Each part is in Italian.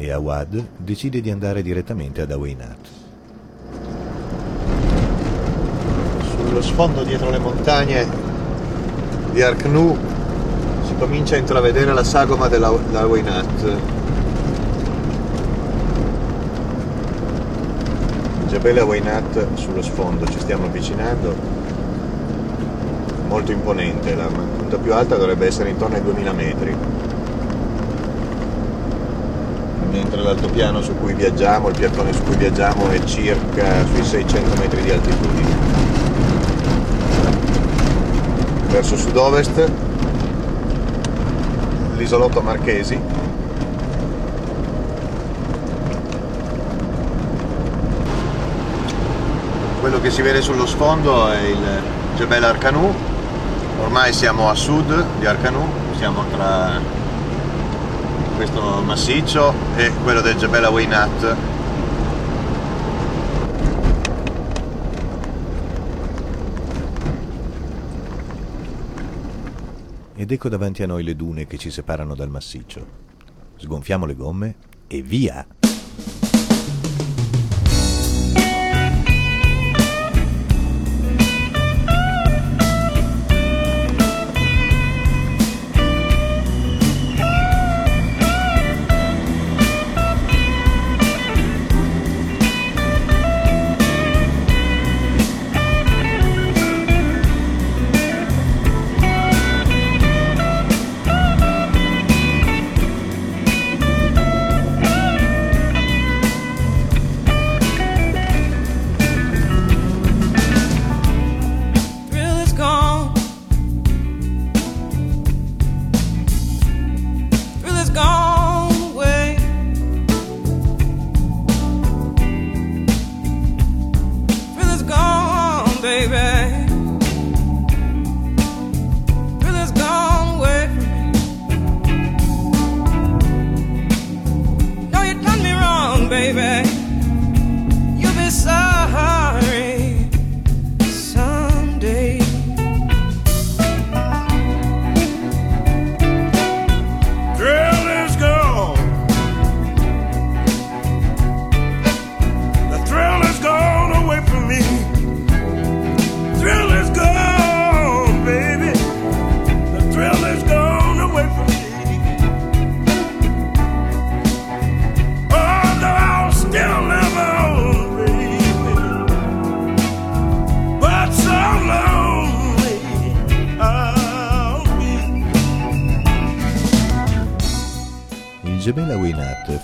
E Awad decide di andare direttamente ad Awainat. Sullo sfondo dietro le montagne di Arknu si comincia a intravedere la sagoma della Wainat. Jebel Wainat sullo sfondo, ci stiamo avvicinando. Molto imponente, la punta più alta dovrebbe essere intorno ai 2000 metri. Mentre l'altopiano su cui viaggiamo, il piattone su cui viaggiamo è circa sui 600 metri di altitudine. Verso sud-ovest l'isolotto Marchesi quello che si vede sullo sfondo è il Jebel Arcanu ormai siamo a sud di Arcanu siamo tra questo massiccio e quello del Jebel Awainat Ed ecco davanti a noi le dune che ci separano dal massiccio. Sgonfiamo le gomme e via!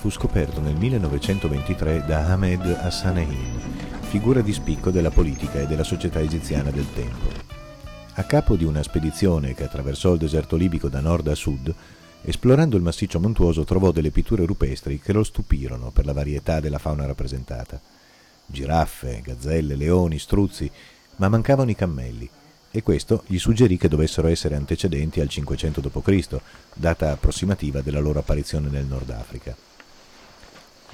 Fu scoperto nel 1923 da Ahmed Hassanein, figura di spicco della politica e della società egiziana del tempo. A capo di una spedizione che attraversò il deserto libico da nord a sud, esplorando il massiccio montuoso trovò delle pitture rupestri che lo stupirono per la varietà della fauna rappresentata. Giraffe, gazzelle, leoni, struzzi, ma mancavano i cammelli, e questo gli suggerì che dovessero essere antecedenti al 500 d.C., data approssimativa della loro apparizione nel Nord Africa.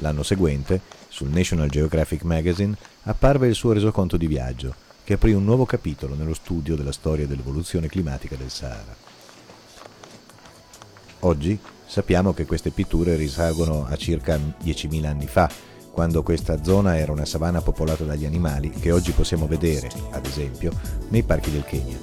L'anno seguente, sul National Geographic Magazine, apparve il suo resoconto di viaggio, che aprì un nuovo capitolo nello studio della storia dell'evoluzione climatica del Sahara. Oggi sappiamo che queste pitture risalgono a circa 10.000 anni fa, quando questa zona era una savana popolata dagli animali che oggi possiamo vedere, ad esempio, nei parchi del Kenya.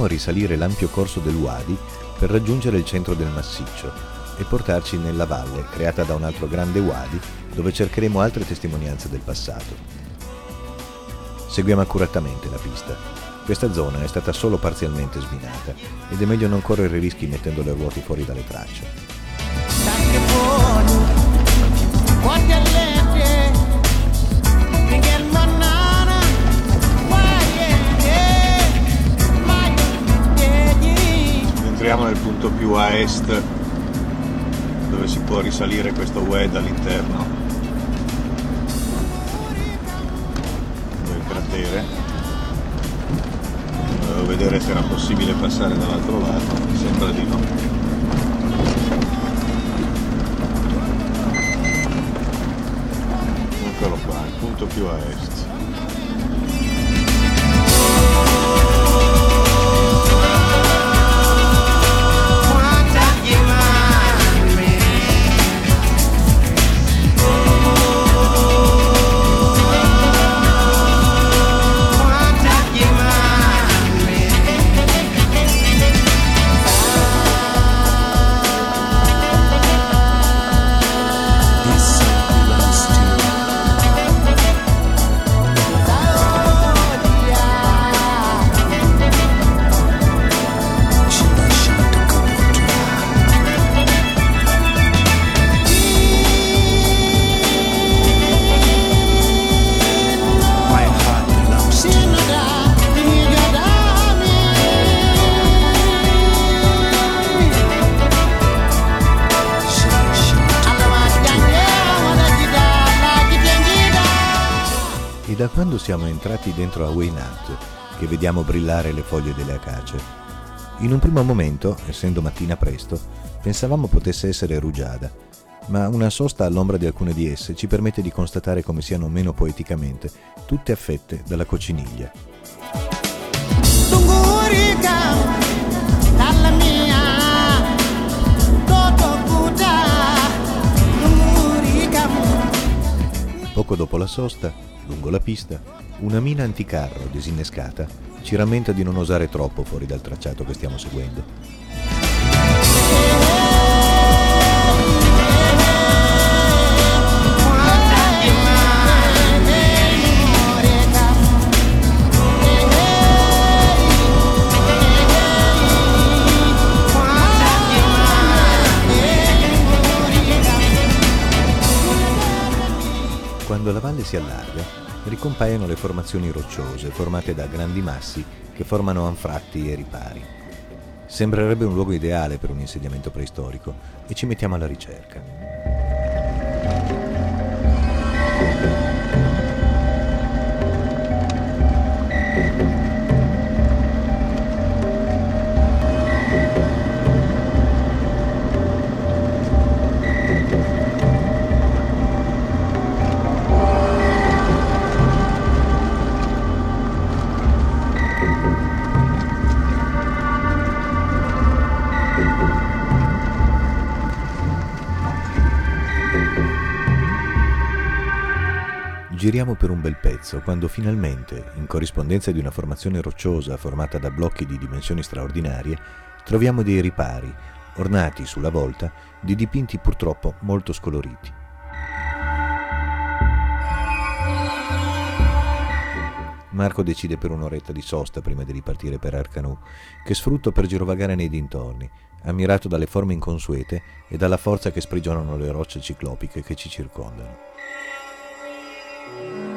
Continuiamo risalire l'ampio corso del Wadi per raggiungere il centro del massiccio e portarci nella valle creata da un altro grande Wadi dove cercheremo altre testimonianze del passato. Seguiamo accuratamente la pista. Questa zona è stata solo parzialmente sminata ed è meglio non correre rischi mettendo le ruote fuori dalle tracce. A est dove si può risalire questo WED all'interno del cratere. Volevo vedere se era possibile passare dall'altro lato, mi sembra di no. Eccolo qua, il punto più a est. da quando siamo entrati dentro a Waynat che vediamo brillare le foglie delle acace? In un primo momento, essendo mattina presto, pensavamo potesse essere rugiada, ma una sosta all'ombra di alcune di esse ci permette di constatare come siano meno poeticamente tutte affette dalla Tungurika. Poco dopo la sosta, lungo la pista, una mina anticarro disinnescata ci rammenta di non osare troppo fuori dal tracciato che stiamo seguendo. Quando la valle si allarga, ricompaiono le formazioni rocciose formate da grandi massi che formano anfratti e ripari. Sembrerebbe un luogo ideale per un insediamento preistorico e ci mettiamo alla ricerca. Giriamo per un bel pezzo quando finalmente, in corrispondenza di una formazione rocciosa formata da blocchi di dimensioni straordinarie, troviamo dei ripari, ornati sulla volta di dipinti purtroppo molto scoloriti. Marco decide per un'oretta di sosta prima di ripartire per Arcanù, che sfrutto per girovagare nei dintorni, ammirato dalle forme inconsuete e dalla forza che sprigionano le rocce ciclopiche che ci circondano. Thank you.